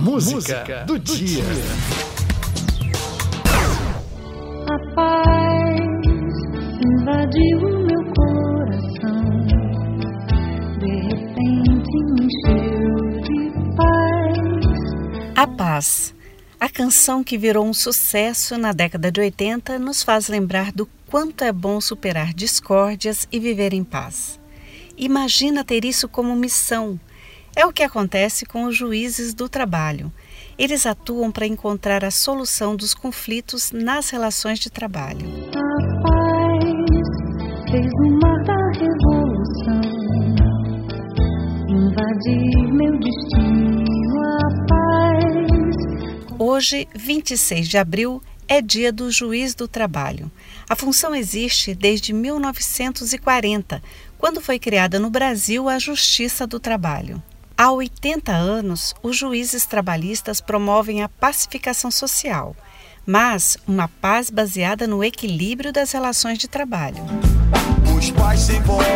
Música, Música do, do, dia. A paz invadiu o meu coração. De repente me encheu de paz. A paz. A canção que virou um sucesso na década de 80 nos faz lembrar do quanto é bom superar discórdias e viver em paz. Imagina ter isso como missão. É o que acontece com os juízes do trabalho. Eles atuam para encontrar a solução dos conflitos nas relações de trabalho. A paz fez o mar da revolução invadir meu destino. A paz. Hoje, 26 de abril, é dia do juiz do trabalho. A função existe desde 1940, quando foi criada no Brasil a Justiça do Trabalho. Há 80 anos, os juízes trabalhistas promovem a pacificação social, mas uma paz baseada no equilíbrio das relações de trabalho. Os pais sem voz,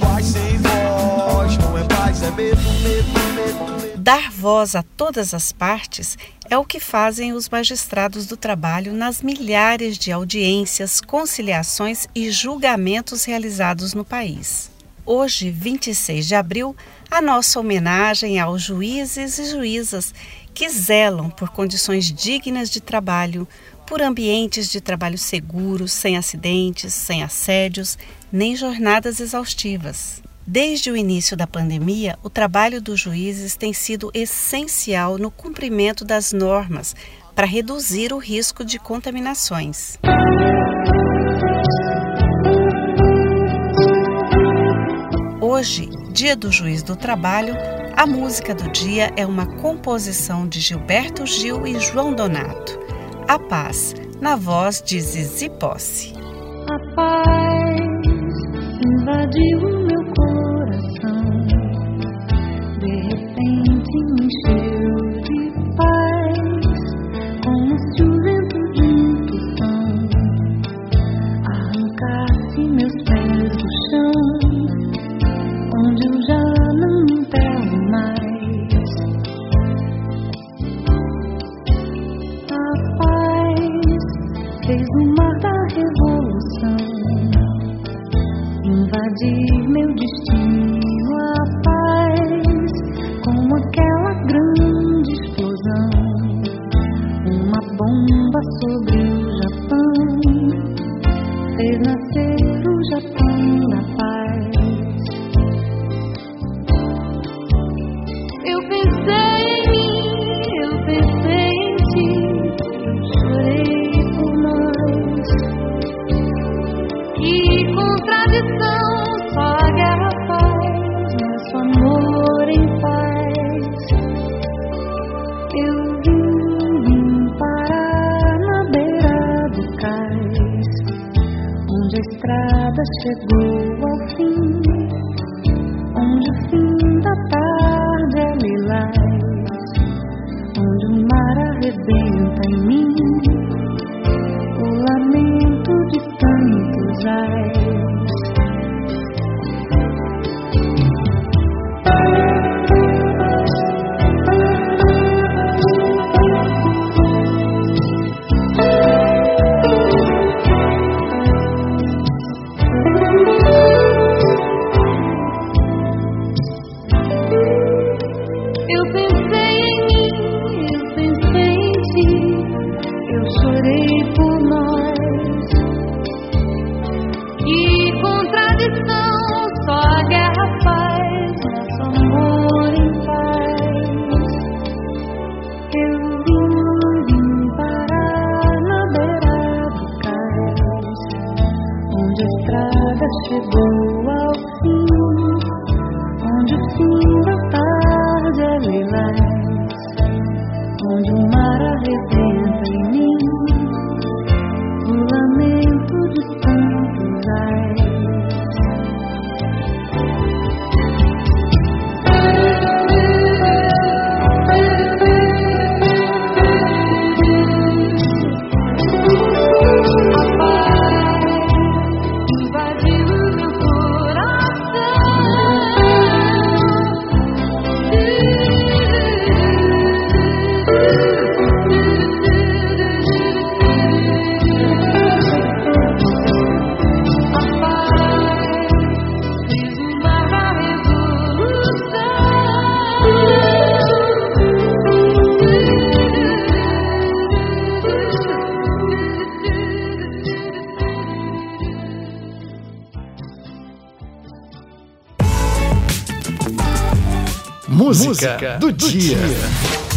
pais sem voz, não é paz, é medo, medo, medo. Dar voz a todas as partes é o que fazem os magistrados do trabalho nas milhares de audiências, conciliações e julgamentos realizados no país. Hoje, 26 de abril, a nossa homenagem aos juízes e juízas que zelam por condições dignas de trabalho, por ambientes de trabalho seguros, sem acidentes, sem assédios, nem jornadas exaustivas. Desde o início da pandemia, o trabalho dos juízes tem sido essencial no cumprimento das normas para reduzir o risco de contaminações. Hoje, dia do juiz do trabalho, a música do dia é uma composição de Gilberto Gil e João Donato. A Paz, na voz de Zizi Posse. Fez o mar da revolução invadir meu destino. A paz, como aquela grande explosão, uma bomba sobre Que contradição, só a guerra faz, nosso amor em paz. Eu vim, parar na beira do cais, onde a estrada chegou Eu estrada chegou música do dia.